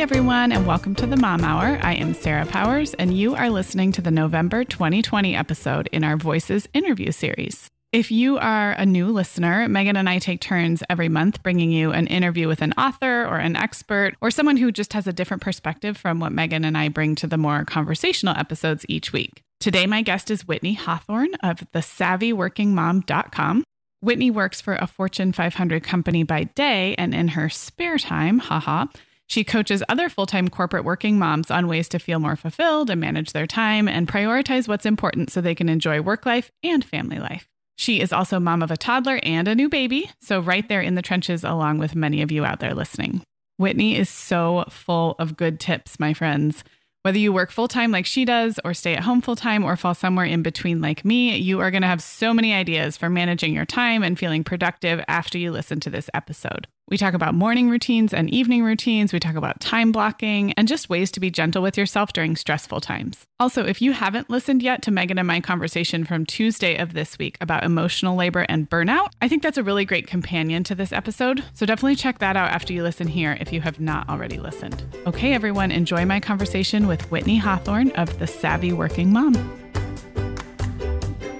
Everyone, and welcome to the Mom Hour. I am Sarah Powers, and you are listening to the November 2020 episode in our Voices interview series. If you are a new listener, Megan and I take turns every month bringing you an interview with an author or an expert or someone who just has a different perspective from what Megan and I bring to the more conversational episodes each week. Today, my guest is Whitnee Hawthorne of thesavvyworkingmom.com. Whitnee works for a Fortune 500 company by day, and in her spare time, haha, she coaches other full time corporate working moms on ways to feel more fulfilled and manage their time and prioritize what's important so they can enjoy work life and family life. She is also mom of a toddler and a new baby, so right there in the trenches, along with many of you out there listening. Whitnee is so full of good tips, my friends. Whether you work full time like she does, or stay at home full time, or fall somewhere in between like me, you are going to have so many ideas for managing your time and feeling productive after you listen to this episode. We talk about morning routines and evening routines. We talk about time blocking and just ways to be gentle with yourself during stressful times. Also, if you haven't listened yet to Megan and my conversation from Tuesday of this week about emotional labor and burnout, I think that's a really great companion to this episode. So definitely check that out after you listen here if you have not already listened. Okay, everyone, enjoy my conversation with Whitnee Hawthorne of The Savvy Working Mom.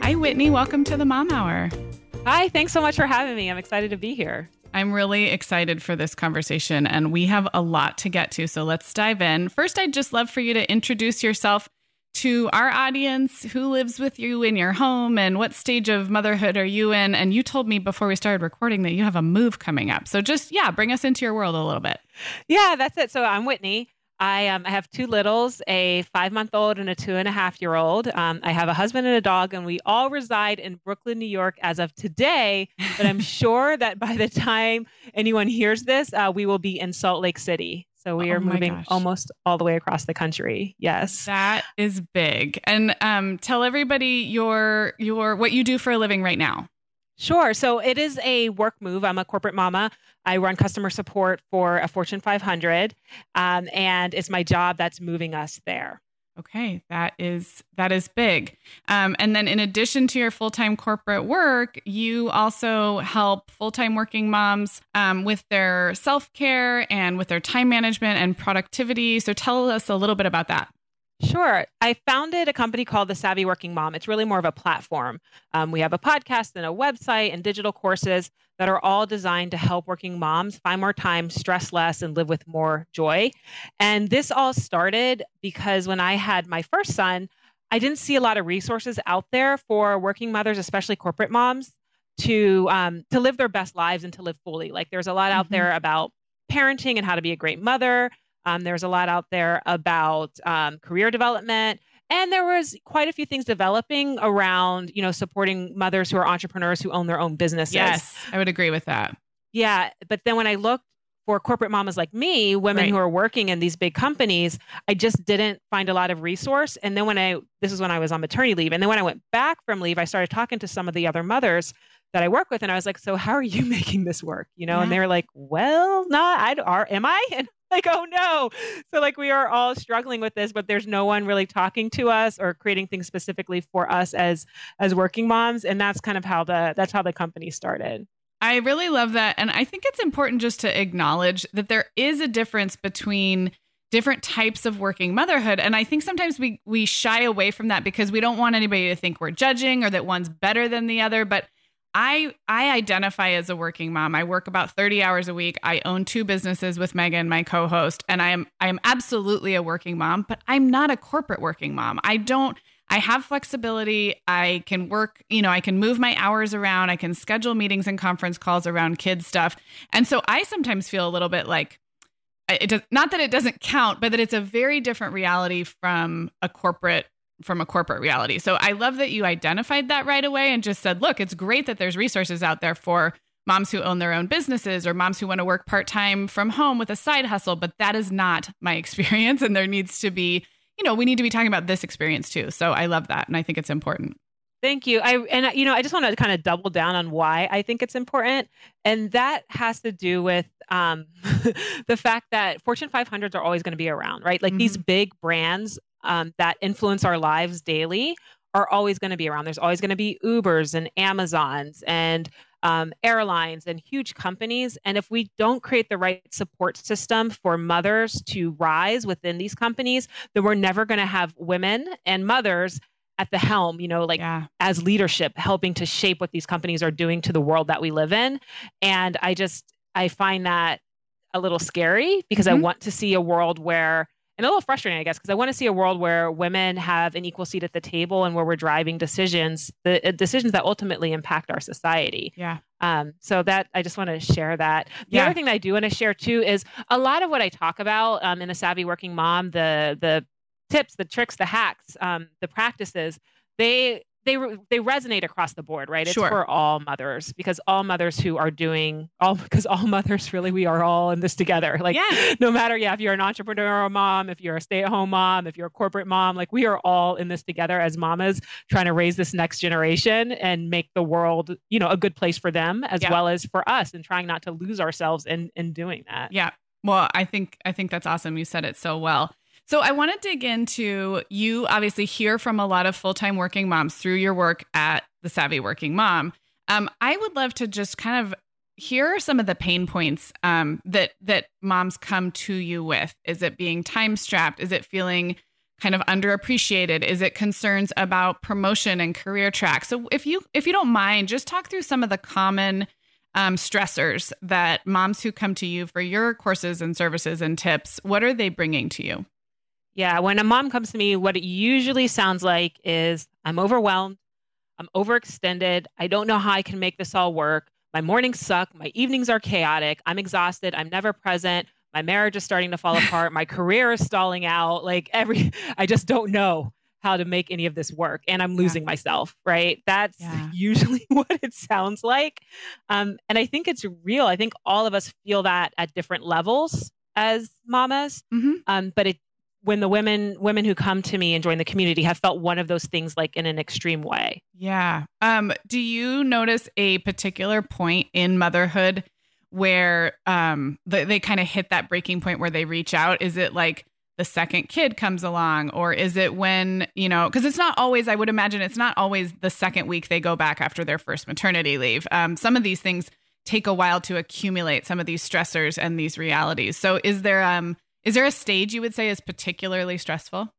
Hi, Whitnee. Welcome to the Mom Hour. Hi, thanks so much for having me. I'm excited to be here. I'm really excited for this conversation, and we have a lot to get to. So let's dive in. First, I'd just love for you to introduce yourself to our audience who lives with you in your home and what stage of motherhood are you in. And you told me before we started recording that you have a move coming up. So just, yeah, bring us into your world a little bit. Yeah, that's it. So I'm Whitnee. I um, I have two littles, a five month old and a two and a half year old. Um, I have a husband and a dog, and we all reside in Brooklyn, New York as of today. But I'm sure that by the time anyone hears this, uh, we will be in Salt Lake City. So we Oh are moving gosh. almost all the way across the country. Yes. That is big. And um, tell everybody your your what you do for a living right now. Sure. So it is a work move. I'm a corporate mama. I run customer support for a Fortune 500, um, and it's my job that's moving us there. Okay, that is that is big. Um, and then, in addition to your full time corporate work, you also help full time working moms um, with their self care and with their time management and productivity. So, tell us a little bit about that. Sure. I founded a company called The Savvy Working Mom. It's really more of a platform. Um, we have a podcast and a website and digital courses that are all designed to help working moms find more time, stress less, and live with more joy. And this all started because when I had my first son, I didn't see a lot of resources out there for working mothers, especially corporate moms, to um, to live their best lives and to live fully. Like there's a lot out Mhm. there about parenting and how to be a great mother. Um, there's a lot out there about um, career development, and there was quite a few things developing around, you know, supporting mothers who are entrepreneurs who own their own businesses. Yes, I would agree with that. Yeah, but then when I looked for corporate mamas like me, women Right. who are working in these big companies, I just didn't find a lot of resource. And then when I, this is when I was on maternity leave. And then when I went back from leave, I started talking to some of the other mothers that I work with. And I was like, so how are you making this work? You know, and they were like, well, not, I, are, am I? And like, oh no. So like we are all struggling with this, but there's no one really talking to us or creating things specifically for us as, as working moms. And that's kind of how the, that's how the company started. I really love that. And I think it's important just to acknowledge that there is a difference between different types of working motherhood. And I think sometimes we we shy away from that because we don't want anybody to think we're judging or that one's better than the other. But I I identify as a working mom. I work about 30 hours a week. I own two businesses with Megan, my co-host, and I am I am absolutely a working mom, but I'm not a corporate working mom. I don't I have flexibility. I can work, you know, I can move my hours around. I can schedule meetings and conference calls around kids stuff. And so I sometimes feel a little bit like it does not that it doesn't count, but that it's a very different reality from a corporate from a corporate reality. So I love that you identified that right away and just said, look, it's great that there's resources out there for moms who own their own businesses or moms who want to work part-time from home with a side hustle, but that is not my experience and there needs to be, you know, we need to be talking about this experience too. So I love that and I think it's important. Thank you. I and you know I just want to kind of double down on why I think it's important, and that has to do with um, the fact that Fortune 500s are always going to be around, right? Like these big brands um, that influence our lives daily are always going to be around. There's always going to be Ubers and Amazons and um, airlines and huge companies. And if we don't create the right support system for mothers to rise within these companies, then we're never going to have women and mothers at the helm, you know, like yeah. as leadership, helping to shape what these companies are doing to the world that we live in. And I just, I find that a little scary because I Mhm. want to see a world where, and a little frustrating, I guess, because I want to see a world where women have an equal seat at the table and where we're driving decisions, the uh, decisions that ultimately impact our society. Yeah. Um, so that I just want to share that. The Yeah. other thing that I do want to share too is a lot of what I talk about um, in the Savvy Working Mom, the the tips, the tricks, the hacks, um, the practices, they they re- they resonate across the board, right? It's Sure. for all mothers because all mothers who are doing all because all mothers really we are all in this together. Like Yeah. no matter yeah, if you're an entrepreneurial mom, if you're a stay-at-home mom, if you're a corporate mom, like we are all in this together as mamas trying to raise this next generation and make the world, you know, a good place for them as Yeah. well as for us and trying not to lose ourselves in in doing that. Yeah. Well, I think I think that's awesome. You said it so well. So I want to dig into you obviously hear from a lot of full-time working moms through your work at the Savvy Working Mom. Um, I would love to just kind of hear some of the pain points um, that that moms come to you with. Is it being time strapped? Is it feeling kind of underappreciated? Is it concerns about promotion and career track? So if you if you don't mind, just talk through some of the common um, stressors that moms who come to you for your courses and services and tips, what are they bringing to you? Yeah, when a mom comes to me, what it usually sounds like is I'm overwhelmed, I'm overextended, I don't know how I can make this all work. My mornings suck, my evenings are chaotic, I'm exhausted, I'm never present, my marriage is starting to fall apart, my career is stalling out, like every I just don't know how to make any of this work and I'm losing myself, right? That's Yeah. usually what it sounds like. Um, and I think it's real. I think all of us feel that at different levels as mamas. Mm-hmm. Um, but it when the women women who come to me and join the community have felt one of those things like in an extreme way. Yeah. Um, do you notice a particular point in motherhood where um, they, they kind of hit that breaking point where they reach out? Is it like the second kid comes along, or is it when, you know, because it's not always, I would imagine it's not always the second week they go back after their first maternity leave. Um, some of these things take a while to accumulate, some of these stressors and these realities. So is there, um, is there a stage you would say is particularly stressful?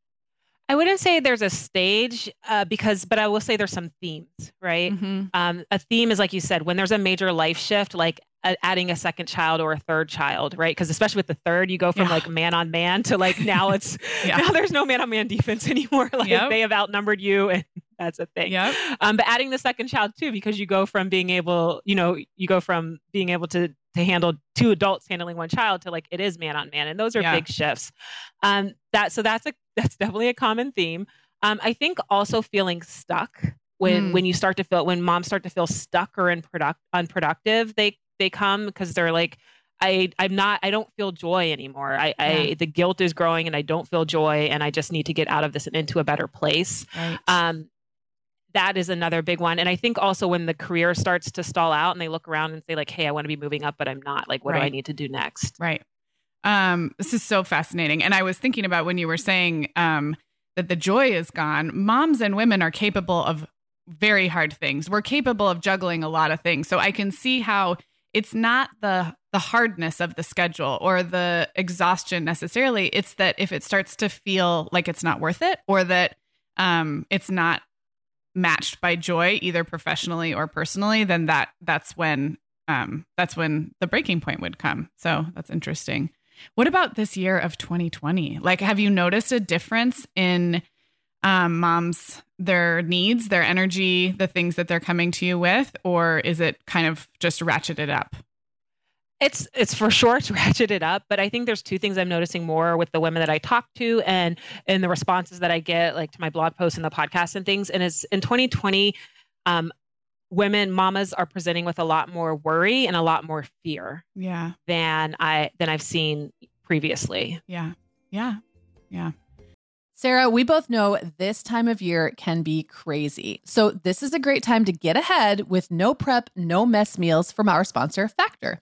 I wouldn't say there's a stage uh, because, but I will say there's some themes, right? Mm-hmm. Um, a theme is like you said, when there's a major life shift, like uh, adding a second child or a third child, right? Because especially with the third, you go from Yeah. like man on man to like now it's Yeah. now there's no man on man defense anymore. Like Yep. they have outnumbered you, and that's a thing. Yep. Um, but adding the second child too, because you go from being able, you know, you go from being able to to handle two adults handling one child to like it is man on man, and those are Yeah. big shifts. Um, that so that's a that's definitely a common theme. Um, I think also feeling stuck when Mm. when you start to feel when moms start to feel stuck or in product unproductive, they they come because they're like. I I'm not I don't feel joy anymore. I, yeah. I the guilt is growing and I don't feel joy and I just need to get out of this and into a better place. Right. Um, that is another big one. And I think also when the career starts to stall out and they look around and say like, "Hey, I want to be moving up, but I'm not. Like, what right. do I need to do next?" Right. Um, this is so fascinating. And I was thinking about when you were saying um, that the joy is gone. Moms and women are capable of very hard things. We're capable of juggling a lot of things. So I can see how it's not the the hardness of the schedule or the exhaustion necessarily it's that if it starts to feel like it's not worth it or that um, it's not matched by joy either professionally or personally then that that's when um, that's when the breaking point would come. So that's interesting. What about this year of 2020 like have you noticed a difference in um, moms their needs their energy the things that they're coming to you with or is it kind of just ratcheted up it's it's for sure to ratchet it up, but I think there's two things I'm noticing more with the women that I talk to and in the responses that I get, like to my blog posts and the podcast and things. And it's in 2020, um, women, mamas are presenting with a lot more worry and a lot more fear. Yeah. Than I than I've seen previously. Yeah. Yeah. Yeah. Sarah, we both know this time of year can be crazy. So, this is a great time to get ahead with no prep, no mess meals from our sponsor, Factor.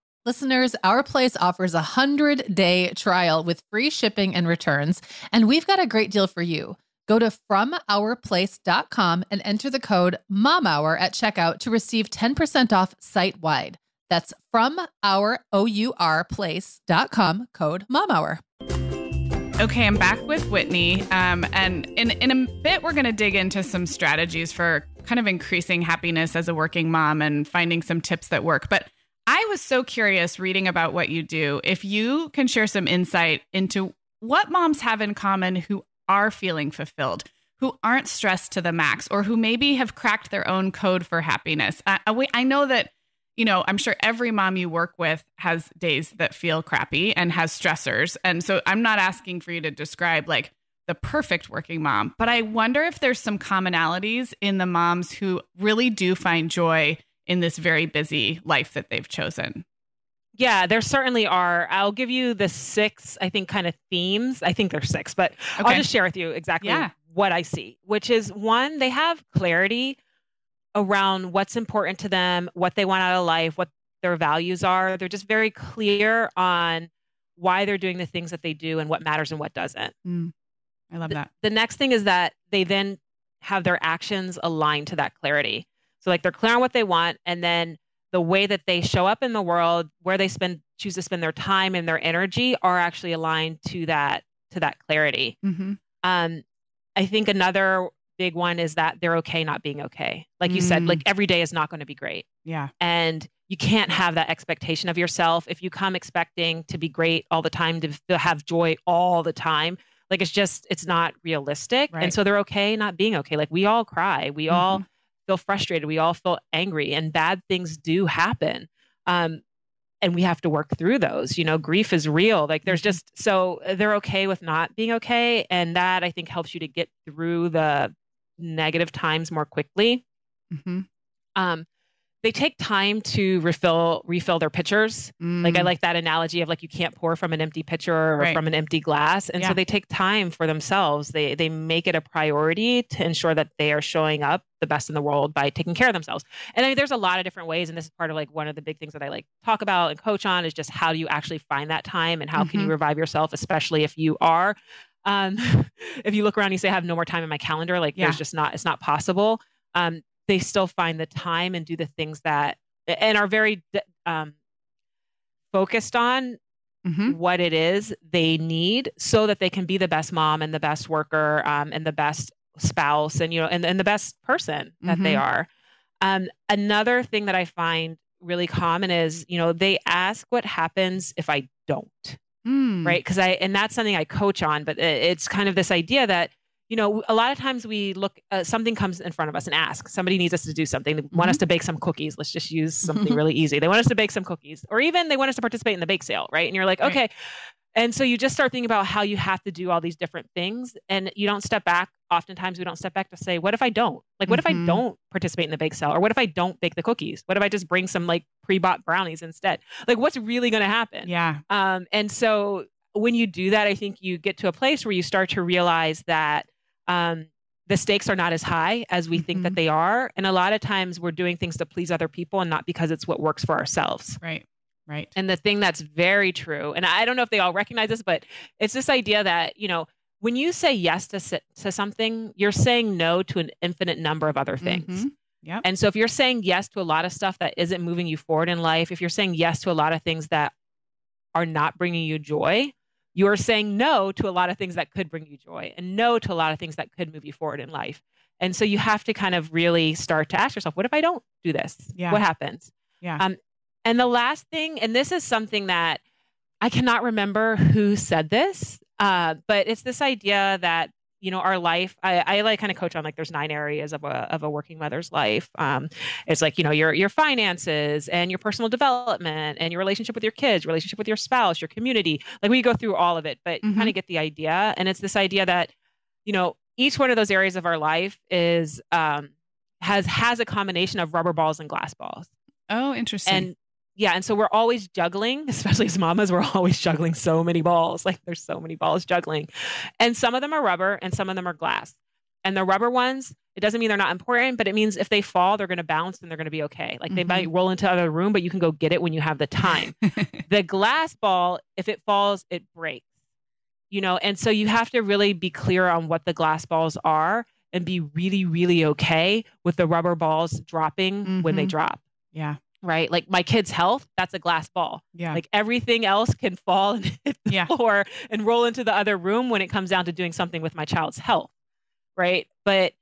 Listeners, Our Place offers a 100 day trial with free shipping and returns, and we've got a great deal for you. Go to FromOurPlace.com and enter the code MOMHOUR at checkout to receive 10% off site wide. That's from our place.com code MOMHOUR. Okay, I'm back with Whitnee. Um, and in, in a bit, we're going to dig into some strategies for kind of increasing happiness as a working mom and finding some tips that work. But I was so curious reading about what you do. If you can share some insight into what moms have in common who are feeling fulfilled, who aren't stressed to the max, or who maybe have cracked their own code for happiness. I, I know that, you know, I'm sure every mom you work with has days that feel crappy and has stressors. And so I'm not asking for you to describe like the perfect working mom, but I wonder if there's some commonalities in the moms who really do find joy in this very busy life that they've chosen? Yeah, there certainly are. I'll give you the six, I think, kind of themes. I think there's six, but okay. I'll just share with you exactly yeah. what I see, which is one, they have clarity around what's important to them, what they want out of life, what their values are. They're just very clear on why they're doing the things that they do and what matters and what doesn't. Mm. I love that. The next thing is that they then have their actions aligned to that clarity. So like they're clear on what they want and then the way that they show up in the world, where they spend choose to spend their time and their energy are actually aligned to that to that clarity. Mm-hmm. Um, I think another big one is that they're okay not being okay. Like you said, Mm. like every day is not going to be great. Yeah. And you can't have that expectation of yourself. If you come expecting to be great all the time, to, to have joy all the time, like it's just, it's not realistic. Right. And so they're okay not being okay. Like we all cry, we all Mhm. Feel frustrated, we all feel angry, and bad things do happen. Um, and we have to work through those. You know, grief is real. Like there's Mhm. just so they're okay with not being okay. And that I think helps you to get through the negative times more quickly. Mm-hmm. Um, they take time to refill refill their pitchers. Like I like that analogy of like you can't pour from an empty pitcher or Mm. Right. from an empty glass. And Yeah. so they take time for themselves. They they make it a priority to ensure that they are showing up the best in the world by taking care of themselves. And I mean, there's a lot of different ways, and this is part of like one of the big things that I like talk about and coach on is just how do you actually find that time and how can you Mhm. revive yourself, especially if you are um, if you look around and you say I have no more time in my calendar, like Yeah. there's just not it's not possible. Um, they still find the time and do the things that and are very um, focused on Mm-hmm. what it is they need so that they can be the best mom and the best worker um, and the best spouse and you know and, and the best person that they Mhm. are um, another thing that i find really common is you know they ask what happens if i don't Mm. right because i and that's something i coach on but it's kind of this idea that you know a lot of times we look uh, something comes in front of us and ask somebody needs us to do something. They want us to bake some cookies. Let's just use something really easy. They want us to bake some cookies or even they want us to participate in the bake sale right? And you're like Right. okay. And so you just start thinking about how you have to do all these different things and you don't step back. Oftentimes we don't step back to say what if i don't? Like what if Mhm. i don't participate in the bake sale? Or what if i don't bake the cookies? What if i just bring some like pre-bought brownies instead? Like what's really going to happen? Yeah. um, and so when you do that, I think you get to a place where you start to realize that um, the stakes are not as high as we think that Mhm. they are. And a lot of times we're doing things to please other people and not because it's what works for ourselves. Right. Right. And the thing that's very true, and I don't know if they all recognize this, but it's this idea that, you know, when you say yes to, to something, you're saying no to an infinite number of other things. Mhm. Yep. And so if you're saying yes to a lot of stuff that isn't moving you forward in life, if you're saying yes to a lot of things that are not bringing you joy, you are saying no to a lot of things that could bring you joy and no to a lot of things that could move you forward in life. And so you have to kind of really start to ask yourself, what if I don't do this? Yeah. What happens? Yeah. Um, and the last thing, and this is something that I cannot remember who said this, uh, but it's this idea that you know our life. I, I like kind of coach on like there's nine areas of a of a working mother's life. Um, it's like you know your your finances and your personal development and your relationship with your kids, relationship with your spouse, your community. Like we go through all of it, but you Mhm. kind of get the idea. And it's this idea that you know each one of those areas of our life is um, has has a combination of rubber balls and glass balls. oh, interesting. And yeah, and so we're always juggling, especially as mamas, we're always juggling so many balls. Like there's so many balls juggling. And some of them are rubber and some of them are glass. And the rubber ones, it doesn't mean they're not important, but it means if they fall, they're going to bounce and they're going to be okay. Like they Mhm. might roll into another room, but you can go get it when you have the time. the glass ball, if it falls, it breaks. You know, and so you have to really be clear on what the glass balls are and be really, really okay with the rubber balls dropping when they Mhm. drop yeah. Right? Like my kid's health, that's a glass ball. Yeah. Like everything else can fall and hit the Yeah. floor and roll into the other room when it comes down to doing something with my child's health, right? But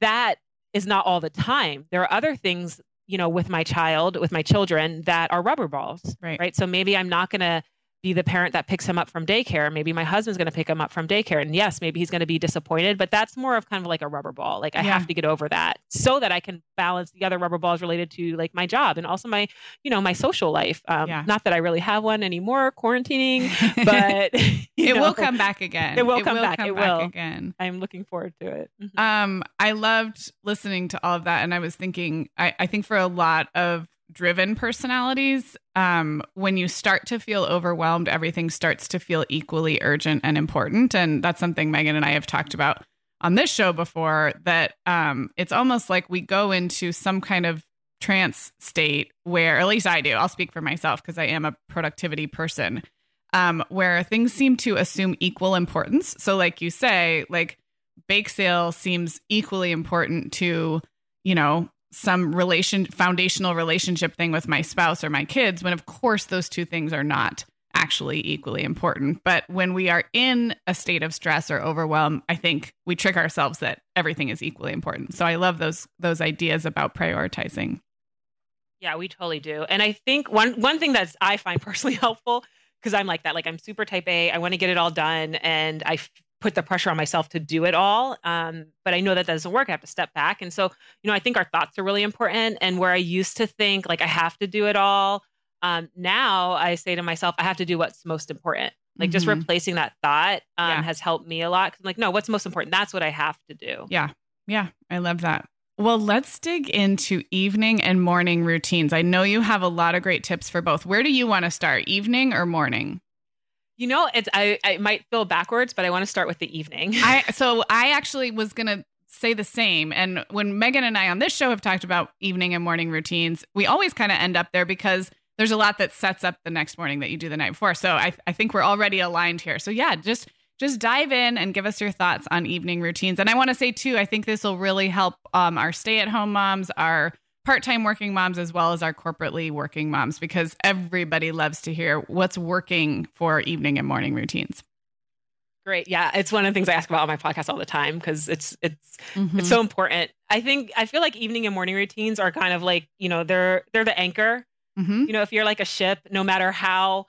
that is not all the time. There are other things, you know, with my child, with my children that are rubber balls, Right. right? So maybe I'm not going to be the parent that picks him up from daycare. Maybe my husband's going to pick him up from daycare. And yes, maybe he's going to be disappointed, but that's more of kind of like a rubber ball. Like I Yeah. have to get over that so that I can balance the other rubber balls related to like my job and also my, you know, my social life. Um, Yeah. Not that I really have one anymore, quarantining, but it will come back again. It will come back. It will. again. I'm looking forward to it. Mhm. Um, I loved listening to all of that, and I was thinking, I, I think for a lot of driven personalities, um, when you start to feel overwhelmed, everything starts to feel equally urgent and important, and that's something Megan and I have talked about on this show before. That um, it's almost like we go into some kind of trance state where, at least I do. I'll speak for myself because I am a productivity person. um, where things seem to assume equal importance. So, like you say, like bake sale seems equally important to, you know, some relation foundational relationship thing with my spouse or my kids when of course those two things are not actually equally important. But when we are in a state of stress or overwhelm i think we trick ourselves that everything is equally important. So i love those those ideas about prioritizing. Yeah we totally do. And i think one one thing that's i find personally helpful because i'm like that like i'm super type a i want to get it all done and i put the pressure on myself to do it all. Um, but I know that doesn't work. I have to step back. And so, you know, I think our thoughts are really important. And where I used to think like I have to do it all, um, now I say to myself, I have to do what's most important. Like mm-hmm. just replacing that thought um, yeah. has helped me a lot. Like, no, what's most important? That's what I have to do. Yeah. Yeah. I love that. Well, let's dig into evening and morning routines. I know you have a lot of great tips for both. Where do you want to start, evening or morning? You know, it's I, I might feel backwards, but I want to start with the evening. I so I actually was gonna say the same. And when Megan and I on this show have talked about evening and morning routines, we always kind of end up there because there's a lot that sets up the next morning that you do the night before. So I I think we're already aligned here. So yeah, just just dive in and give us your thoughts on evening routines. And I want to say too, I think this will really help um, our stay at home moms, our part time working moms as well as our corporately working moms because everybody loves to hear what's working for evening and morning routines. Great. Yeah, it's one of the things I ask about on my podcast all the time because it's it's mm-hmm. it's so important. I think I feel like evening and morning routines are kind of like, you know, they're they're the anchor. Mm-hmm. You know, if you're like a ship, no matter how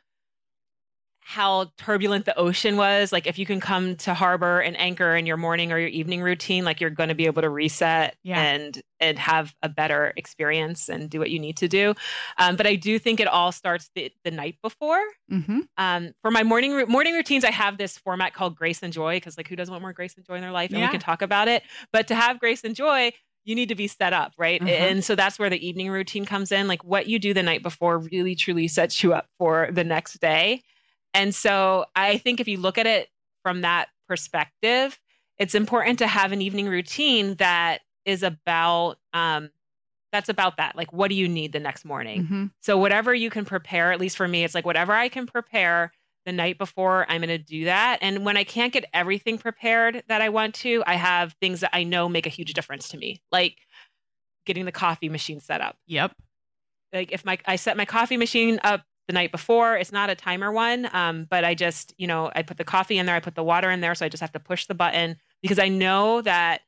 how turbulent the ocean was like if you can come to harbor and anchor in your morning or your evening routine like you're going to be able to reset yeah. and and have a better experience and do what you need to do um, but i do think it all starts the, the night before mm-hmm. um, for my morning morning routines i have this format called grace and joy because like who doesn't want more grace and joy in their life and yeah. we can talk about it but to have grace and joy you need to be set up, right? Mm-hmm. And so that's where the evening routine comes in. Like what you do the night before really truly sets you up for the next day. And so I think if you look at it from that perspective, it's important to have an evening routine that is about um, that's about that. Like, what do you need the next morning? Mm-hmm. So whatever you can prepare, at least for me, it's like whatever I can prepare the night before, I'm going to do that. And when I can't get everything prepared that I want to, I have things that I know make a huge difference to me, like getting the coffee machine set up. Yep. Like if my I set my coffee machine up the night before. It's not a timer one, um, but I just, you know, I put the coffee in there, I put the water in there, so I just have to push the button because I know that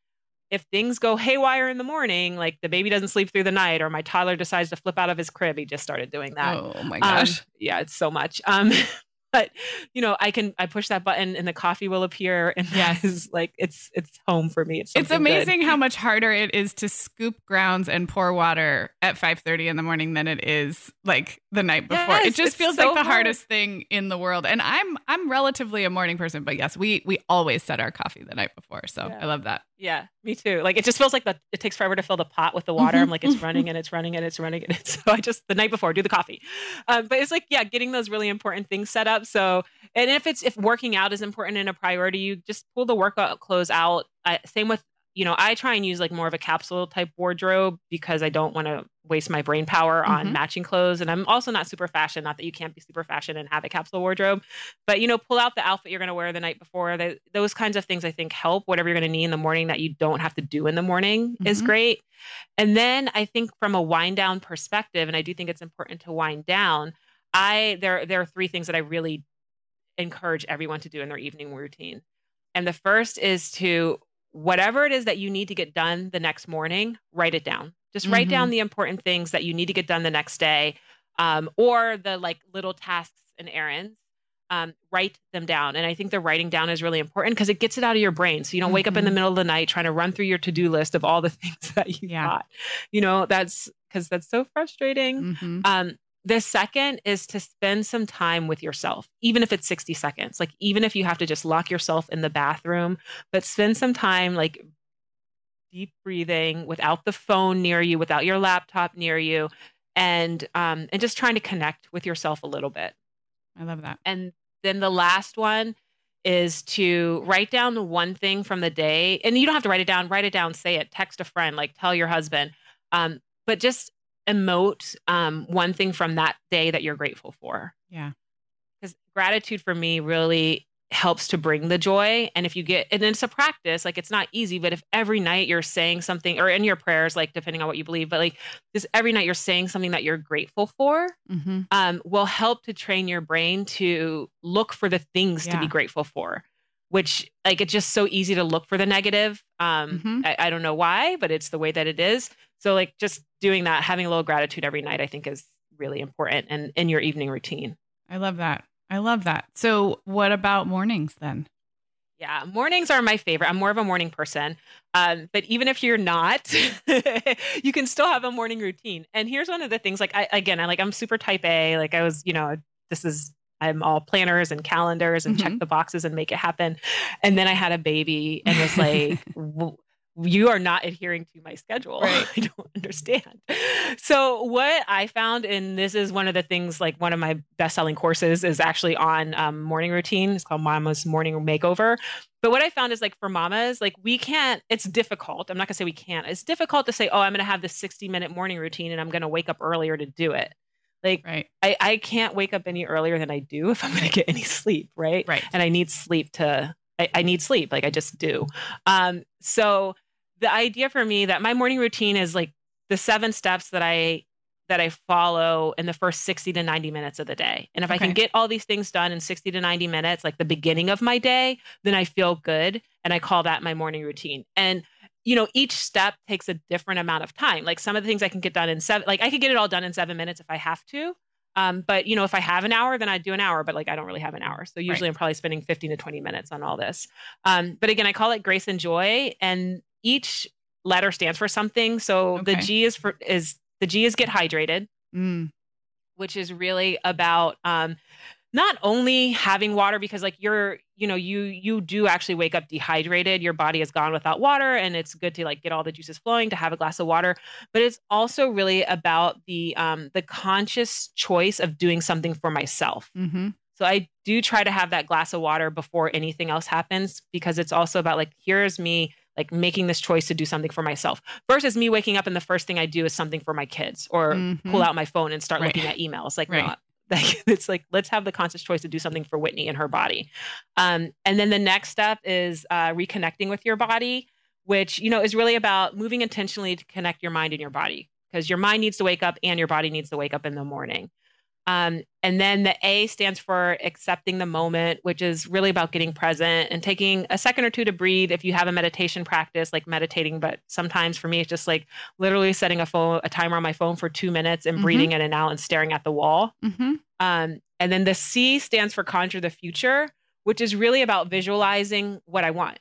if things go haywire in the morning, like the baby doesn't sleep through the night, or my toddler decides to flip out of his crib, he just started doing that. Oh my gosh! Um, yeah, it's so much. Um, but you know i can i push that button and the coffee will appear and yes like it's it's home for me it's, it's amazing good. how much harder it is to scoop grounds and pour water at 5 30 in the morning than it is like the night before yes, it just feels so like the hard. hardest thing in the world and i'm i'm relatively a morning person but yes we we always set our coffee the night before so yeah. i love that yeah, me too. Like it just feels like the it takes forever to fill the pot with the water. I'm like it's running and it's running and it's running and it's so I just the night before do the coffee. Um, but it's like yeah, getting those really important things set up. So and if it's if working out is important and a priority, you just pull the workout clothes out. I, same with you know, I try and use like more of a capsule type wardrobe because I don't want to waste my brain power on mm-hmm. matching clothes. And I'm also not super fashion, not that you can't be super fashion and have a capsule wardrobe, but you know, pull out the outfit you're going to wear the night before. They, those kinds of things I think help. Whatever you're going to need in the morning that you don't have to do in the morning mm-hmm. is great. And then I think from a wind down perspective, and I do think it's important to wind down. I there there are three things that I really encourage everyone to do in their evening routine. And the first is to whatever it is that you need to get done the next morning, write it down. Just write mm-hmm. down the important things that you need to get done the next day, um, or the like little tasks and errands. Um, write them down. And I think the writing down is really important because it gets it out of your brain. So you don't mm-hmm. wake up in the mm-hmm. middle of the night trying to run through your to do list of all the things that you yeah. got. You know, that's because that's so frustrating. Mm-hmm. Um, the second is to spend some time with yourself, even if it's 60 seconds. Like, even if you have to just lock yourself in the bathroom, but spend some time like deep breathing without the phone near you, without your laptop near you, and um, and just trying to connect with yourself a little bit. I love that. And then the last one is to write down the one thing from the day, and you don't have to write it down. Write it down, say it, text a friend, like tell your husband. Um, but just emote um, one thing from that day that you're grateful for. Yeah. Because gratitude for me really helps to bring the joy. And if you get, and it's a practice, like it's not easy, but if every night you're saying something, or in your prayers, like depending on what you believe, but like just every night you're saying something that you're grateful for, mm-hmm. um, will help to train your brain to look for the things yeah. to be grateful for. Which like it's just so easy to look for the negative. Um, mm-hmm. I, I don't know why, but it's the way that it is. So like just doing that, having a little gratitude every night, I think is really important and in your evening routine. I love that. I love that. So, what about mornings then? Yeah, mornings are my favorite. I'm more of a morning person. Um, but even if you're not, you can still have a morning routine. And here's one of the things like, I, again, I like, I'm super type A. Like, I was, you know, this is, I'm all planners and calendars and mm-hmm. check the boxes and make it happen. And then I had a baby and was like, you are not adhering to my schedule. Right. I don't understand. So what I found, and this is one of the things, like one of my best-selling courses is actually on um, morning routine. It's called Mama's Morning Makeover. But what I found is like for mamas, like we can't. It's difficult. I'm not gonna say we can't. It's difficult to say, oh, I'm gonna have this 60 minute morning routine, and I'm gonna wake up earlier to do it. Like right. I, I can't wake up any earlier than I do if I'm gonna get any sleep, right? Right. And I need sleep to I, I, need sleep, like I just do. Um, so the idea for me that my morning routine is like the seven steps that I that I follow in the first 60 to 90 minutes of the day. And if okay. I can get all these things done in 60 to 90 minutes, like the beginning of my day, then I feel good. And I call that my morning routine. And, you know, each step takes a different amount of time. Like some of the things I can get done in seven, like I could get it all done in seven minutes if I have to. Um, but you know, if I have an hour, then I do an hour, but like I don't really have an hour. So usually right. I'm probably spending 15 to 20 minutes on all this. Um, but again, I call it grace and joy. And each letter stands for something. So okay. the G is for is the G is get hydrated, mm. which is really about um, not only having water because like you're you know you you do actually wake up dehydrated your body is gone without water and it's good to like get all the juices flowing to have a glass of water but it's also really about the um the conscious choice of doing something for myself mm-hmm. so i do try to have that glass of water before anything else happens because it's also about like here's me like making this choice to do something for myself versus me waking up and the first thing I do is something for my kids or mm-hmm. pull out my phone and start right. looking at emails. Like, right. no, like it's like let's have the conscious choice to do something for Whitnee and her body. Um, and then the next step is uh, reconnecting with your body, which you know is really about moving intentionally to connect your mind and your body because your mind needs to wake up and your body needs to wake up in the morning. Um, and then the A stands for accepting the moment, which is really about getting present and taking a second or two to breathe. If you have a meditation practice, like meditating, but sometimes for me, it's just like literally setting a phone, a timer on my phone for two minutes and mm-hmm. breathing in and out and staring at the wall. Mm-hmm. Um, and then the C stands for conjure the future, which is really about visualizing what I want.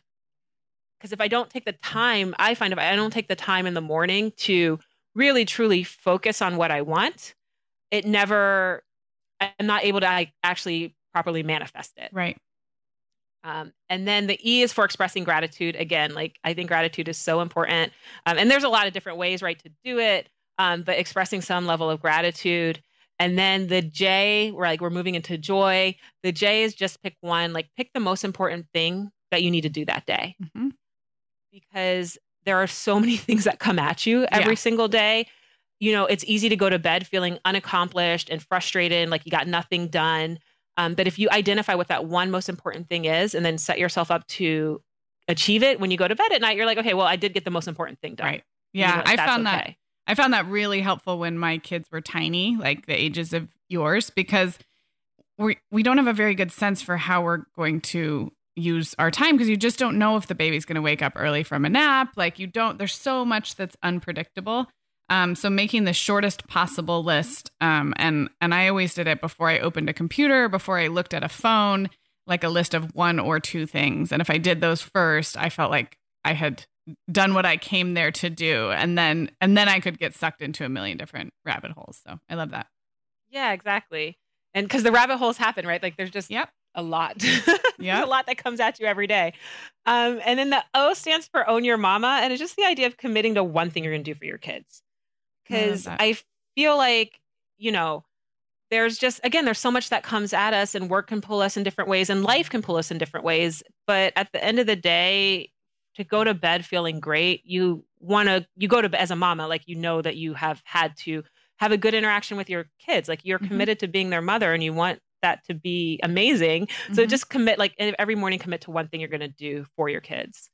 Because if I don't take the time, I find if I don't take the time in the morning to really truly focus on what I want, it never i'm not able to actually properly manifest it right um, and then the E is for expressing gratitude. Again, like I think gratitude is so important. Um, and there's a lot of different ways, right, to do it, um, but expressing some level of gratitude. And then the J, we're like, we're moving into joy. The J is just pick one, like pick the most important thing that you need to do that day. Mm-hmm. Because there are so many things that come at you every yeah. single day you know, it's easy to go to bed feeling unaccomplished and frustrated, like you got nothing done. Um, but if you identify what that one most important thing is and then set yourself up to achieve it when you go to bed at night, you're like, okay, well, I did get the most important thing done. Right. Yeah. You know, I found okay. that. I found that really helpful when my kids were tiny, like the ages of yours, because we we don't have a very good sense for how we're going to use our time because you just don't know if the baby's going to wake up early from a nap. Like you don't. There's so much that's unpredictable. Um, so making the shortest possible list, um, and and I always did it before I opened a computer, before I looked at a phone, like a list of one or two things. And if I did those first, I felt like I had done what I came there to do, and then and then I could get sucked into a million different rabbit holes. So I love that. Yeah, exactly. And because the rabbit holes happen, right? Like there's just yep. a lot. yeah, a lot that comes at you every day. Um, and then the O stands for own your mama, and it's just the idea of committing to one thing you're going to do for your kids because I, I feel like, you know, there's just again there's so much that comes at us and work can pull us in different ways and life can pull us in different ways but at the end of the day to go to bed feeling great you want to you go to bed as a mama like you know that you have had to have a good interaction with your kids like you're mm-hmm. committed to being their mother and you want that to be amazing. Mm-hmm. So just commit, like every morning, commit to one thing you're going to do for your kids.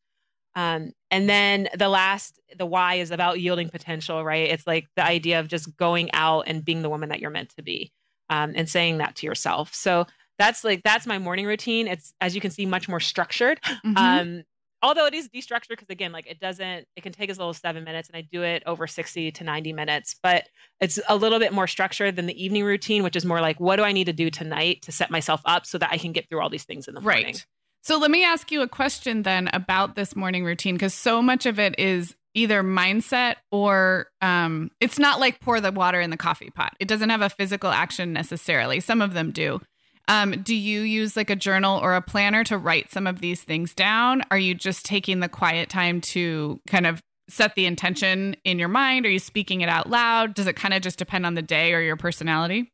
Um, and then the last, the Y is about yielding potential, right? It's like the idea of just going out and being the woman that you're meant to be um, and saying that to yourself. So that's like, that's my morning routine. It's, as you can see, much more structured. Mm-hmm. Um, although it is destructured because again like it doesn't it can take as little as seven minutes and i do it over 60 to 90 minutes but it's a little bit more structured than the evening routine which is more like what do i need to do tonight to set myself up so that i can get through all these things in the morning right so let me ask you a question then about this morning routine because so much of it is either mindset or um, it's not like pour the water in the coffee pot. It doesn't have a physical action necessarily. Some of them do. Um, do you use like a journal or a planner to write some of these things down? Are you just taking the quiet time to kind of set the intention in your mind? Are you speaking it out loud? Does it kind of just depend on the day or your personality?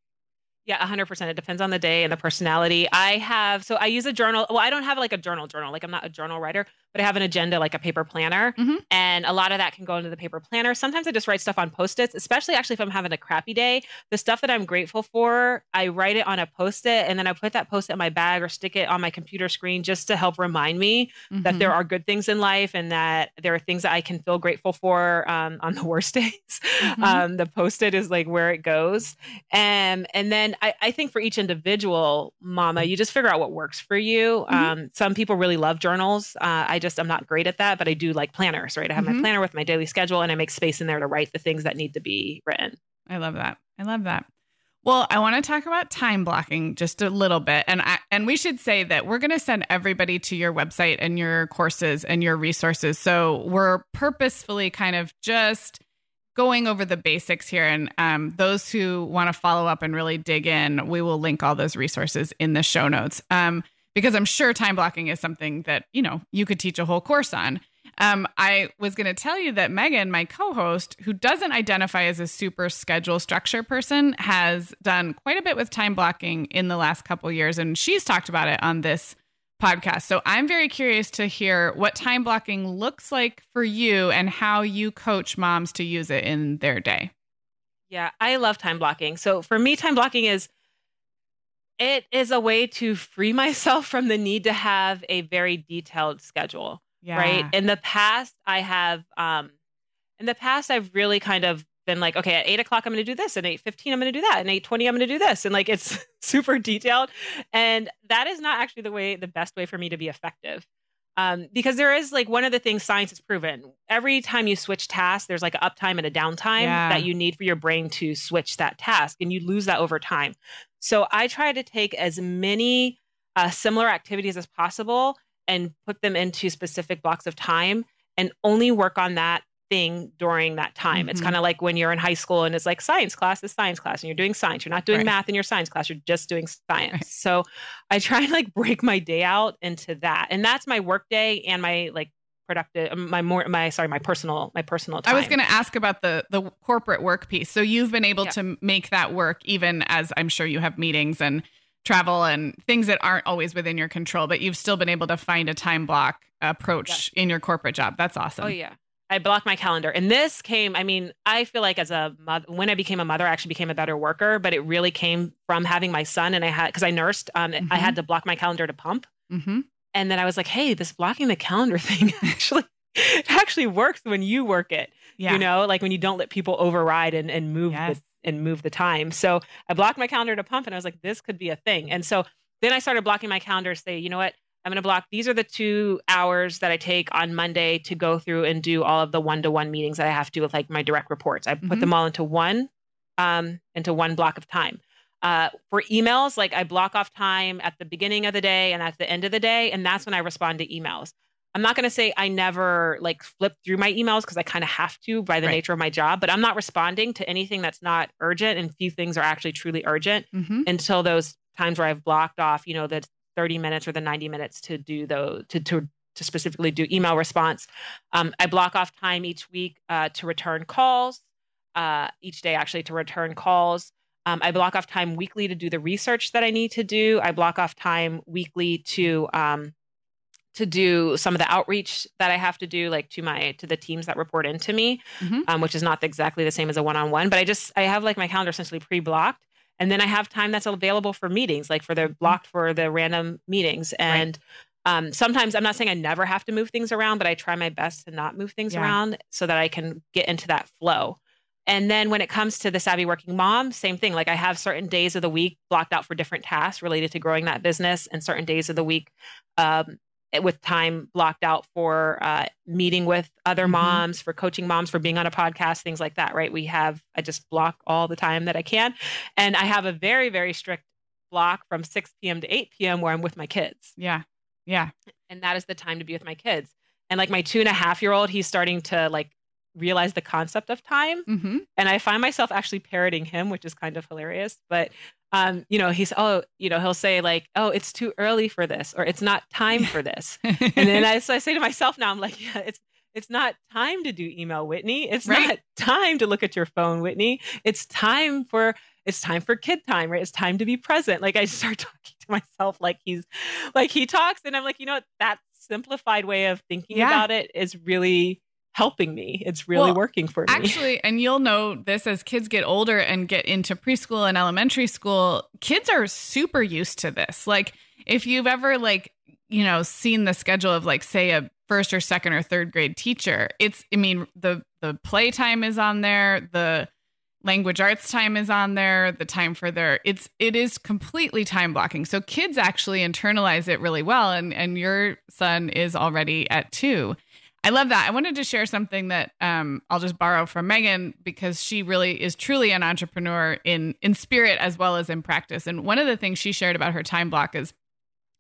Yeah, 100%. It depends on the day and the personality. I have, so I use a journal. Well, I don't have like a journal journal. Like I'm not a journal writer, but I have an agenda like a paper planner. Mm-hmm. And a lot of that can go into the paper planner. Sometimes I just write stuff on post its, especially actually if I'm having a crappy day. The stuff that I'm grateful for, I write it on a post it and then I put that post it in my bag or stick it on my computer screen just to help remind me mm-hmm. that there are good things in life and that there are things that I can feel grateful for um, on the worst days. Mm-hmm. Um, the post it is like where it goes. And, and then I, I, think for each individual mama, you just figure out what works for you. Mm-hmm. Um, some people really love journals. Uh, I just I'm not great at that, but I do like planners, right? I have mm-hmm. my planner with my daily schedule and I make space in there to write the things that need to be written. I love that. I love that. Well, I want to talk about time blocking just a little bit. And I, and we should say that we're going to send everybody to your website and your courses and your resources. So we're purposefully kind of just going over the basics here. And um, those who want to follow up and really dig in, we will link all those resources in the show notes. Um, because I'm sure time blocking is something that, you know, you could teach a whole course on. Um, I was going to tell you that Meagan, my co host, who doesn't identify as a super schedule structure person, has done quite a bit with time blocking in the last couple years. And she's talked about it on this podcast. So I'm very curious to hear what time blocking looks like for you and how you coach moms to use it in their day. Yeah, I love time blocking. So for me, time blocking is it is a way to free myself from the need to have a very detailed schedule. Yeah. Right. In the past, I have, um, in the past, I've really kind of been like, okay, at eight o'clock, I'm going to do this. At eight fifteen, I'm going to do that. And eight twenty, I'm going to do this. And like, it's super detailed. And that is not actually the way, the best way for me to be effective. Um, because there is like one of the things science has proven every time you switch tasks, there's like an uptime and a downtime yeah. that you need for your brain to switch that task, and you lose that over time. So I try to take as many uh, similar activities as possible and put them into specific blocks of time and only work on that thing during that time. Mm-hmm. It's kind of like when you're in high school and it's like science class is science class and you're doing science. You're not doing right. math in your science class, you're just doing science. Right. So I try and like break my day out into that. And that's my work day and my like productive um, my more my sorry my personal my personal time. I was going to ask about the the corporate work piece. So you've been able yeah. to make that work even as I'm sure you have meetings and travel and things that aren't always within your control, but you've still been able to find a time block approach in your corporate job. That's awesome. Oh yeah. I blocked my calendar. And this came, I mean, I feel like as a mother, when I became a mother, I actually became a better worker, but it really came from having my son. And I had, because I nursed, um, mm-hmm. I had to block my calendar to pump. Mm-hmm and then I was like, hey, this blocking the calendar thing actually it actually works when you work it. Yeah. You know, like when you don't let people override and, and move yes. the, and move the time. So I blocked my calendar to pump and I was like, this could be a thing. And so then I started blocking my calendar to say, you know what? I'm going to block these are the two hours that I take on Monday to go through and do all of the one to one meetings that I have to do with like my direct reports. I put mm-hmm. them all into one um, into one block of time. Uh, for emails, like I block off time at the beginning of the day and at the end of the day, and that's when I respond to emails. I'm not going to say I never like flip through my emails because I kind of have to by the right. nature of my job, but I'm not responding to anything that's not urgent, and few things are actually truly urgent mm-hmm. until those times where I've blocked off, you know, the 30 minutes or the 90 minutes to do those to to to specifically do email response. Um, I block off time each week uh, to return calls, uh, each day actually to return calls. Um, I block off time weekly to do the research that I need to do. I block off time weekly to um, to do some of the outreach that I have to do, like to my to the teams that report into me, mm-hmm. um, which is not exactly the same as a one on one. But I just I have like my calendar essentially pre blocked, And then I have time that's available for meetings, like for the blocked for the random meetings. And right. um, sometimes I'm not saying I never have to move things around, but I try my best to not move things yeah. around so that I can get into that flow. And then when it comes to the savvy working mom, same thing. Like I have certain days of the week blocked out for different tasks related to growing that business, and certain days of the week um, with time blocked out for uh, meeting with other mm-hmm. moms, for coaching moms, for being on a podcast, things like that. Right? We have I just block all the time that I can, and I have a very very strict block from 6 p.m. to 8 p.m. where I'm with my kids. Yeah, yeah, and that is the time to be with my kids. And like my two and a half year old, he's starting to like realize the concept of time. Mm-hmm. And I find myself actually parroting him, which is kind of hilarious. But um, you know, he's oh, you know, he'll say like, "Oh, it's too early for this," or "It's not time for this." and then I, so I say to myself now, I'm like, "Yeah, it's it's not time to do email, Whitnee. It's right. not time to look at your phone, Whitnee. It's time for it's time for kid time, right? It's time to be present." Like I start talking to myself like he's like he talks, and I'm like, you know, what? that simplified way of thinking yeah. about it is really helping me. It's really well, working for me. Actually, and you'll know this as kids get older and get into preschool and elementary school, kids are super used to this. Like if you've ever like, you know, seen the schedule of like say a first or second or third grade teacher, it's I mean, the the playtime is on there, the language arts time is on there the time for their it's it is completely time blocking so kids actually internalize it really well and and your son is already at 2 I love that. I wanted to share something that um, I'll just borrow from Meagan because she really is truly an entrepreneur in in spirit as well as in practice. And one of the things she shared about her time block is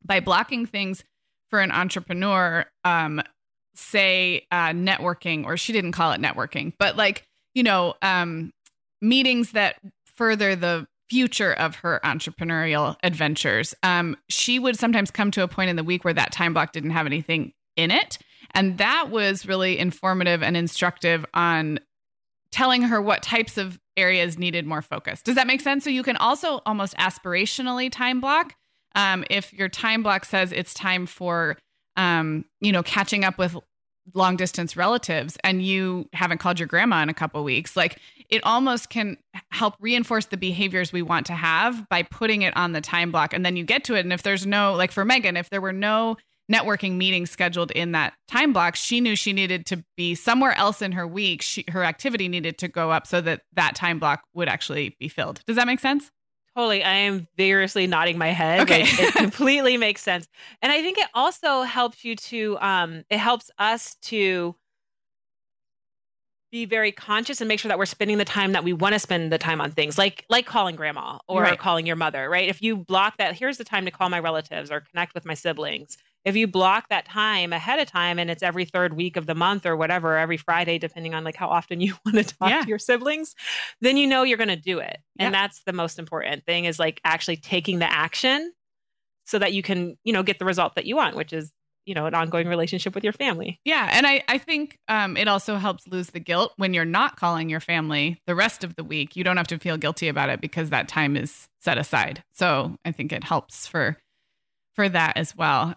by blocking things for an entrepreneur, um, say uh, networking, or she didn't call it networking, but like you know um, meetings that further the future of her entrepreneurial adventures. Um, she would sometimes come to a point in the week where that time block didn't have anything in it. And that was really informative and instructive on telling her what types of areas needed more focus. Does that make sense? So you can also almost aspirationally time block. Um, if your time block says it's time for, um, you know, catching up with long distance relatives and you haven't called your grandma in a couple weeks, like it almost can help reinforce the behaviors we want to have by putting it on the time block. And then you get to it. And if there's no, like for Meagan, if there were no networking meeting scheduled in that time block, she knew she needed to be somewhere else in her week. She, her activity needed to go up so that that time block would actually be filled. Does that make sense? Totally. I am vigorously nodding my head. Okay. Like, it completely makes sense. And I think it also helps you to, um, it helps us to be very conscious and make sure that we're spending the time that we want to spend the time on things like like calling grandma or right. calling your mother right if you block that here's the time to call my relatives or connect with my siblings if you block that time ahead of time and it's every third week of the month or whatever every friday depending on like how often you want to talk yeah. to your siblings then you know you're going to do it. Yeah. and that's the most important thing is like actually taking the action so that you can you know get the result that you want which is you know an ongoing relationship with your family. Yeah and i i think um, it also helps lose the guilt when you're not calling your family the rest of the week. You don't have to feel guilty about it because that time is set aside. So i think it helps for for that as well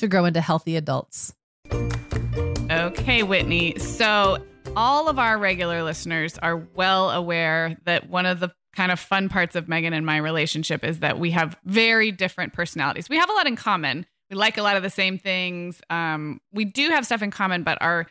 to grow into healthy adults. Okay, Whitnee. So all of our regular listeners are well aware that one of the kind of fun parts of Meagan and my relationship is that we have very different personalities. We have a lot in common, we like a lot of the same things. Um, we do have stuff in common, but our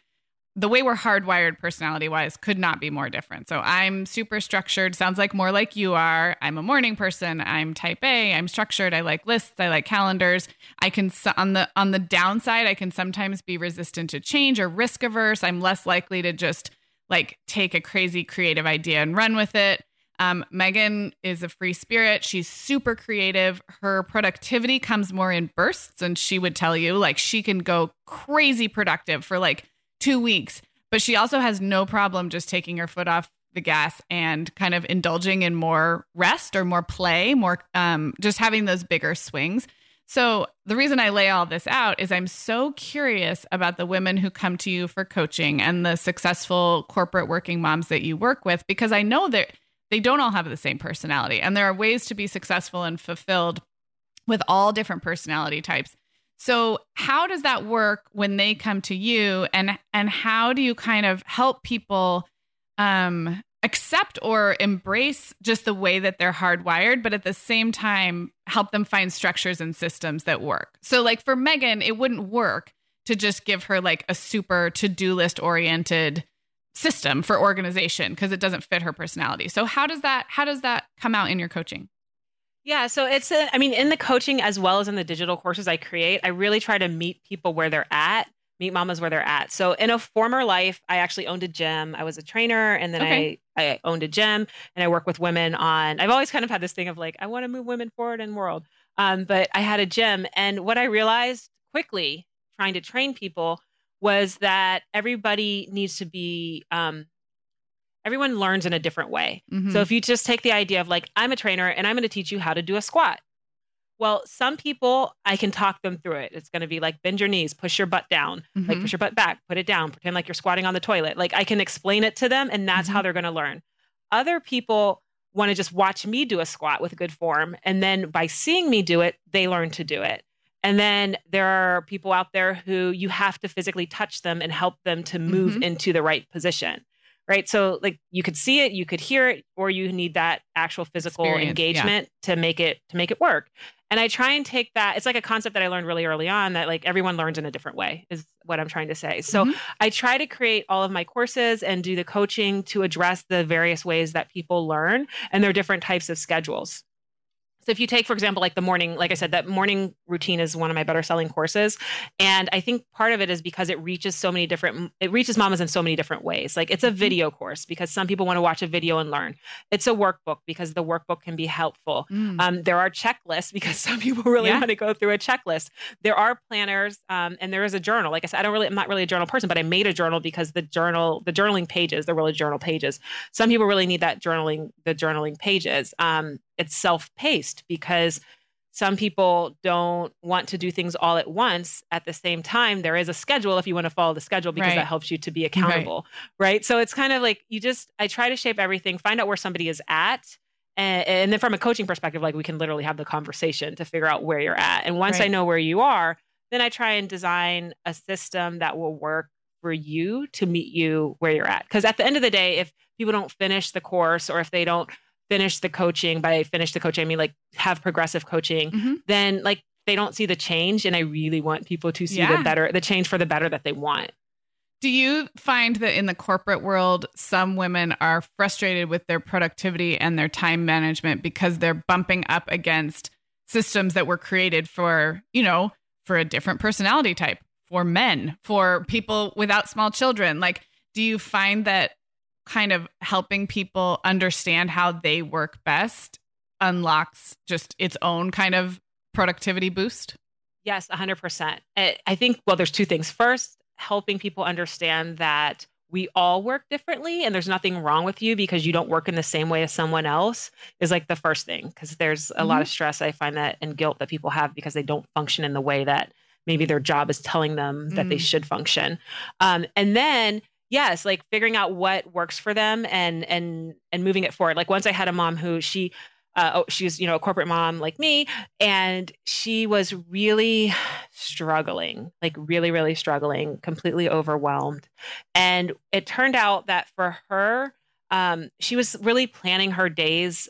the way we're hardwired personality wise could not be more different. So I'm super structured, sounds like more like you are. I'm a morning person. I'm type A. I'm structured. I like lists. I like calendars. I can on the on the downside, I can sometimes be resistant to change or risk averse. I'm less likely to just like take a crazy creative idea and run with it. Um, Meagan is a free spirit. She's super creative. Her productivity comes more in bursts, and she would tell you like she can go crazy productive for like two weeks, but she also has no problem just taking her foot off the gas and kind of indulging in more rest or more play, more um, just having those bigger swings. So, the reason I lay all this out is I'm so curious about the women who come to you for coaching and the successful corporate working moms that you work with, because I know that they don't all have the same personality. And there are ways to be successful and fulfilled with all different personality types. So, how does that work when they come to you and and how do you kind of help people um accept or embrace just the way that they're hardwired, but at the same time help them find structures and systems that work. So like for Meagan, it wouldn't work to just give her like a super to-do list oriented system for organization because it doesn't fit her personality. So how does that how does that come out in your coaching? Yeah, so it's a, I mean in the coaching as well as in the digital courses I create, I really try to meet people where they're at, meet mamas where they're at. So in a former life, I actually owned a gym. I was a trainer and then okay. I I owned a gym and I work with women on I've always kind of had this thing of like I want to move women forward in the world. Um, but I had a gym and what I realized quickly trying to train people was that everybody needs to be um, everyone learns in a different way. Mm-hmm. So if you just take the idea of like I'm a trainer and I'm going to teach you how to do a squat. Well, some people I can talk them through it. It's going to be like bend your knees, push your butt down, mm-hmm. like push your butt back, put it down, pretend like you're squatting on the toilet. Like I can explain it to them and that's mm-hmm. how they're going to learn. Other people want to just watch me do a squat with good form and then by seeing me do it, they learn to do it. And then there are people out there who you have to physically touch them and help them to move mm-hmm. into the right position. Right. So, like, you could see it, you could hear it, or you need that actual physical Experience, engagement yeah. to make it to make it work. And I try and take that. It's like a concept that I learned really early on that like everyone learns in a different way is what I'm trying to say. So mm-hmm. I try to create all of my courses and do the coaching to address the various ways that people learn and their different types of schedules. So if you take, for example, like the morning, like I said, that morning routine is one of my better selling courses. And I think part of it is because it reaches so many different, it reaches mamas in so many different ways. Like it's a mm-hmm. video course because some people want to watch a video and learn. It's a workbook because the workbook can be helpful. Mm. Um, there are checklists because some people really yeah. want to go through a checklist. There are planners um, and there is a journal. Like I said, I don't really, I'm not really a journal person, but I made a journal because the journal, the journaling pages, the really journal pages. Some people really need that journaling, the journaling pages. Um, it's self-paced because some people don't want to do things all at once at the same time there is a schedule if you want to follow the schedule because right. that helps you to be accountable right. right. so it's kind of like you just i try to shape everything find out where somebody is at and, and then from a coaching perspective like we can literally have the conversation to figure out where you're at and once right. i know where you are then i try and design a system that will work for you to meet you where you're at. Because at the end of the day, if people don't finish the course or if they don't finish the coaching, by finish the coaching, I mean like have progressive coaching, mm-hmm. then like they don't see the change. And I really want people to see yeah. the better, the change for the better that they want. Do you find that in the corporate world, some women are frustrated with their productivity and their time management because they're bumping up against systems that were created for, you know, for a different personality type, for men, for people without small children? Like, do you find that kind of helping people understand how they work best unlocks just its own kind of productivity boost? Yes, 100%. I think, well, there's two things. First, helping people understand that we all work differently and there's nothing wrong with you because you don't work in the same way as someone else is like the first thing because there's a mm-hmm. lot of stress i find that and guilt that people have because they don't function in the way that maybe their job is telling them that mm. they should function um, and then yes like figuring out what works for them and and and moving it forward like once i had a mom who she uh, oh, she's you know a corporate mom like me and she was really struggling like really really struggling completely overwhelmed and it turned out that for her um, she was really planning her days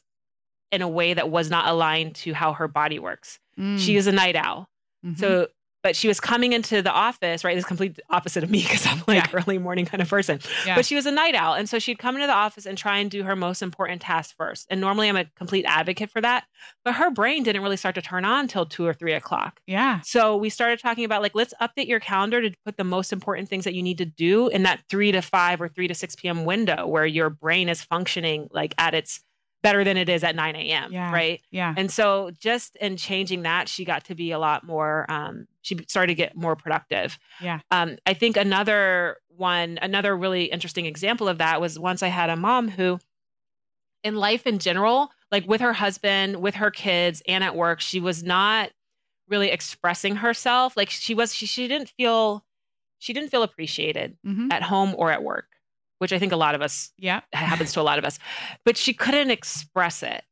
in a way that was not aligned to how her body works mm. she is a night owl mm-hmm. so but she was coming into the office, right? This complete opposite of me because I'm like yeah. early morning kind of person. Yeah. But she was a night owl. And so she'd come into the office and try and do her most important task first. And normally I'm a complete advocate for that. But her brain didn't really start to turn on until two or three o'clock. Yeah. So we started talking about like, let's update your calendar to put the most important things that you need to do in that three to five or three to 6 p.m. window where your brain is functioning like at its better than it is at 9 a.m. Yeah. Right. Yeah. And so just in changing that, she got to be a lot more, um, she started to get more productive. Yeah. Um, I think another one, another really interesting example of that was once I had a mom who, in life in general, like with her husband, with her kids, and at work, she was not really expressing herself. Like she was, she, she didn't feel, she didn't feel appreciated mm-hmm. at home or at work which I think a lot of us, yeah, happens to a lot of us. But she couldn't express it.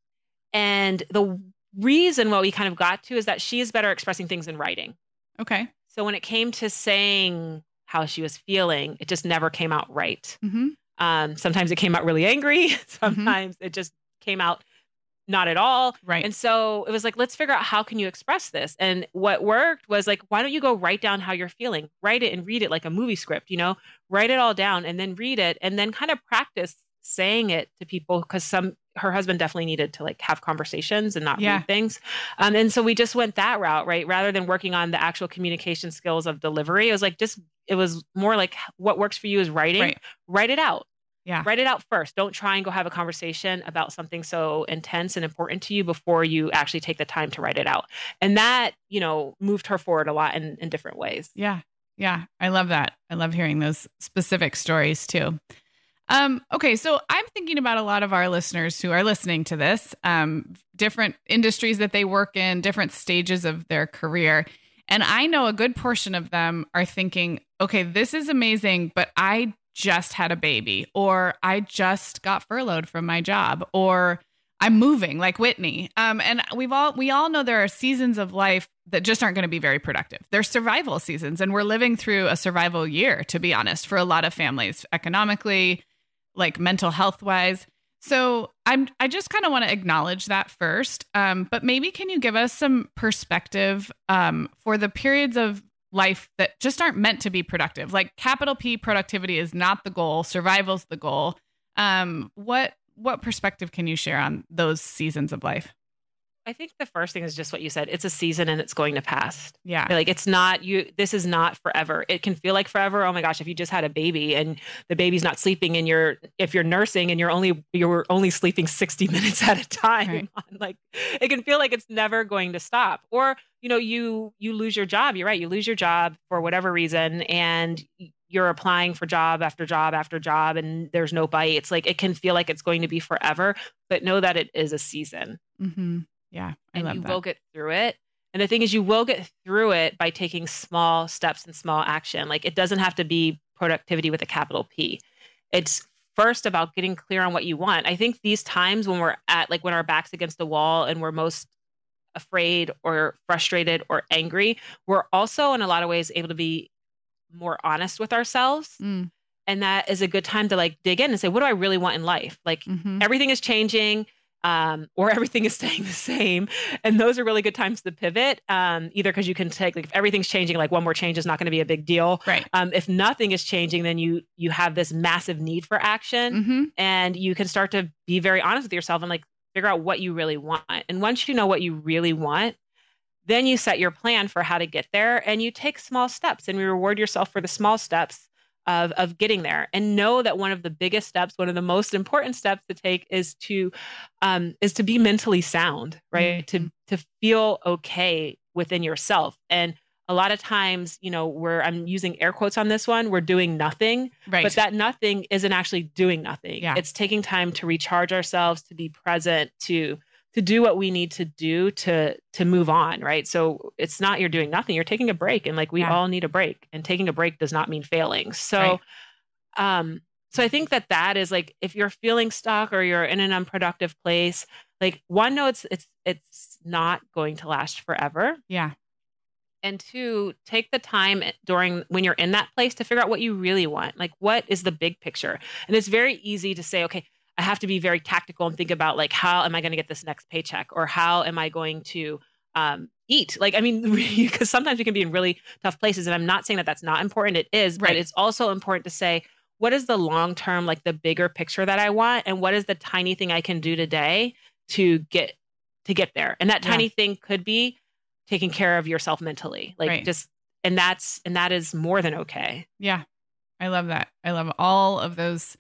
And the reason what we kind of got to is that she is better expressing things in writing. Okay. So when it came to saying how she was feeling, it just never came out right. Mm-hmm. Um, sometimes it came out really angry. Sometimes mm-hmm. it just came out not at all. Right. And so it was like, let's figure out how can you express this. And what worked was like, why don't you go write down how you're feeling? Write it and read it like a movie script, you know, write it all down and then read it and then kind of practice saying it to people because some her husband definitely needed to like have conversations and not yeah. read things. Um, and so we just went that route, right? Rather than working on the actual communication skills of delivery, it was like just it was more like what works for you is writing. Right. Write it out yeah. Write it out first. Don't try and go have a conversation about something so intense and important to you before you actually take the time to write it out. And that, you know, moved her forward a lot in, in different ways. Yeah. Yeah. I love that. I love hearing those specific stories too. Um, okay, so I'm thinking about a lot of our listeners who are listening to this, um, different industries that they work in, different stages of their career. And I know a good portion of them are thinking, okay, this is amazing, but I just had a baby or I just got furloughed from my job or I'm moving like Whitnee. Um, and we've all we all know there are seasons of life that just aren't going to be very productive. They're survival seasons, and we're living through a survival year, to be honest, for a lot of families, economically, like mental health wise. So I'm I just kind of want to acknowledge that first. Um, but maybe can you give us some perspective um, for the periods of life that just aren't meant to be productive. Like capital P productivity is not the goal, survival's the goal. Um, what what perspective can you share on those seasons of life? I think the first thing is just what you said. It's a season and it's going to pass. Yeah. Like it's not you this is not forever. It can feel like forever. Oh my gosh, if you just had a baby and the baby's not sleeping and you're if you're nursing and you're only you're only sleeping 60 minutes at a time, right. like it can feel like it's never going to stop. Or, you know, you you lose your job. You're right. You lose your job for whatever reason and you're applying for job after job after job and there's no bite. It's like it can feel like it's going to be forever, but know that it is a season. Mm-hmm. Yeah, I and you that. will get through it. And the thing is, you will get through it by taking small steps and small action. Like it doesn't have to be productivity with a capital P. It's first about getting clear on what you want. I think these times when we're at like when our backs against the wall and we're most afraid or frustrated or angry, we're also in a lot of ways able to be more honest with ourselves. Mm. And that is a good time to like dig in and say, what do I really want in life? Like Mhm. everything is changing um, or everything is staying the same. And those are really good times to pivot, um, either because you can take, like, if everything's changing, like one more change is not going to be a big deal. Right. Um, if nothing is changing, then you you have this massive need for action hmm and you can start to be very honest with yourself and like figure out what you really want. And once you know what you really want, then you set your plan for how to get there and you take small steps and you reward yourself for the small steps of of getting there. And know that one of the biggest steps one of the most important steps to take is to um is to be mentally sound right? To to feel okay within yourself. And a lot of times you know where i'm using air quotes on this one we're doing nothing Right. but that nothing isn't actually doing nothing. Yeah. It's taking time to recharge ourselves, to be present, to to do what we need to do to to move on, right? So it's not you're doing nothing, you're taking a break and like we Yeah. all need a break and taking a break does not mean failing. So Right. um so I think that that is like if you're feeling stuck or you're in an unproductive place, like one no it's it's it's not going to last forever yeah. And two take the time during when you're in that place to figure out what you really want. Like what is the big picture? And it's very easy to say okay i have to be very tactical and think about like how am i going to get this next paycheck? Or how am i going to um, eat? Like i mean because sometimes we can be in really tough places and i'm not saying that that's not important it is but it's also important to say what is the long term like the bigger picture that i want and what is the tiny thing i can do today to get to get there? And that Yeah. tiny thing could be taking care of yourself mentally like Right. just and that's and that is more than okay Yeah. I love that. I love all of those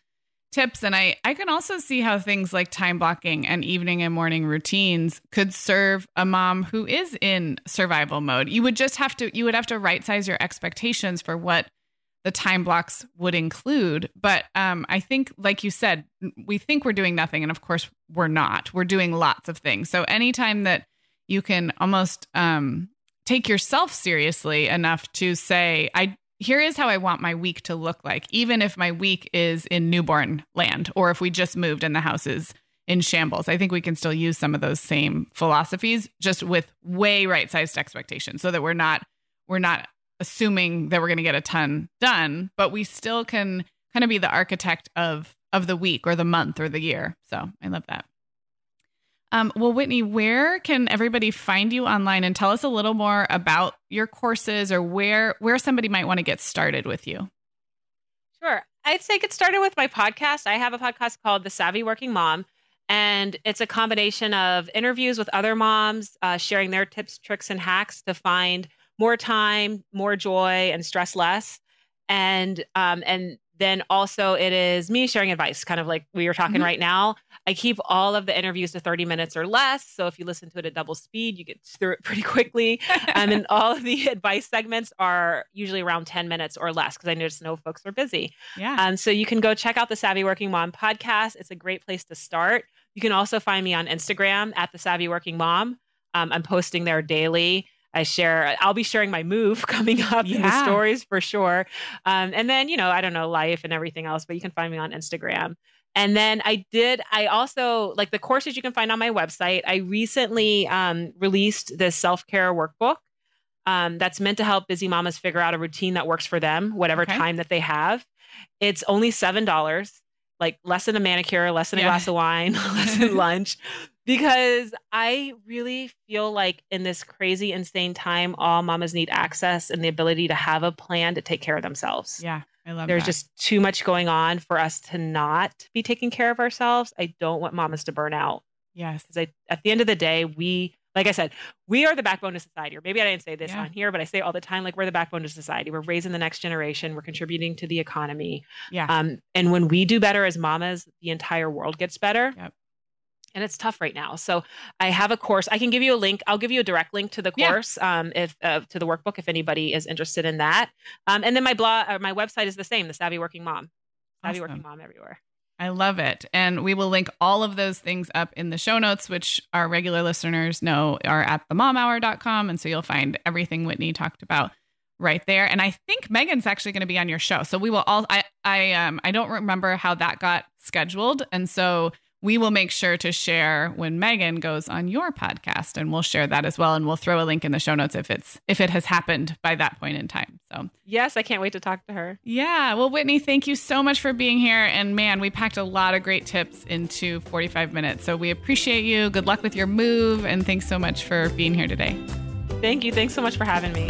tips and I I can also see how things like time blocking and evening and morning routines could serve a mom who is in survival mode. You would just have to you would have to right size your expectations for what the time blocks would include, but um I think like you said, we think we're doing nothing and of course we're not. We're doing lots of things. So anytime that you can almost um take yourself seriously enough to say I here is how I want my week to look like, even if my week is in newborn land or if we just moved and the house is in shambles. I think we can still use some of those same philosophies, just with way right sized expectations so that we're not we're not assuming that we're going to get a ton done, but we still can kind of be the architect of of the week or the month or the year. So I love that. Um, well, Whitnee, where can everybody find you online and tell us a little more about your courses or where where somebody might want to get started with you? Sure. I'd say get started with my podcast. I have a podcast called The Savvy Working Mom, and it's a combination of interviews with other moms, uh, sharing their tips, tricks, and hacks to find more time, more joy, and stress less. And um, and then also it is me sharing advice, kind of like we were talking Mhm. right now. I keep all of the interviews to 30 minutes or less. So if you listen to it at double speed, you get through it pretty quickly. Um, and all of the advice segments are usually around 10 minutes or less because I just know folks are busy. yeah. Um, so you can go check out the Savvy Working Mom podcast. It's a great place to start. You can also find me on Instagram at the Savvy Working Mom. Um, I'm posting there daily. I share. I'll be sharing my move coming up in the stories for sure. Um, and then you know I don't know life and everything else, but you can find me on Instagram. And then I did. I also like the courses you can find on my website. I recently um, released this self care workbook um, that's meant to help busy mamas figure out a routine that works for them, whatever Okay. time that they have. It's only seven dollars, like less than a manicure, less than Yeah. a glass of wine, less than lunch, because I really feel like in this crazy, insane time, all mamas need access and the ability to have a plan to take care of themselves. yeah. I love it. There's that. just too much going on for us to not be taking care of ourselves. I don't want mamas to burn out yes. because at the end of the day, we, like I said, we are the backbone of society. Or maybe I didn't say this Yeah. on here, but I say all the time, like we're the backbone of society. We're raising the next generation. We're contributing to the economy. Yeah. Um, and when we do better as mamas, the entire world gets better. Yep. And it's tough right now. So I have a course. I can give you a link. I'll give you a direct link to the Yeah. course, um, if uh, to the workbook, if anybody is interested in that. Um, and then my blog, or my website is the same, the Savvy Working Mom. Savvy Awesome. Working Mom everywhere. I love it. And we will link all of those things up in the show notes, which our regular listeners know are at themomhour.com. And so you'll find everything Whitnee talked about right there. And I think Meagan's actually going to be on your show. So we will all I I um I don't remember how that got scheduled. And so we will make sure to share when Meagan goes on your podcast and we'll share that as well. And we'll throw a link in the show notes if it's if it has happened by that point in time. So, yes, I can't wait to talk to her. Yeah. Well, Whitnee, thank you so much for being here. And man, we packed a lot of great tips into 45 minutes. So, we appreciate you. Good luck with your move. And thanks so much for being here today. Thank you. Thanks so much for having me.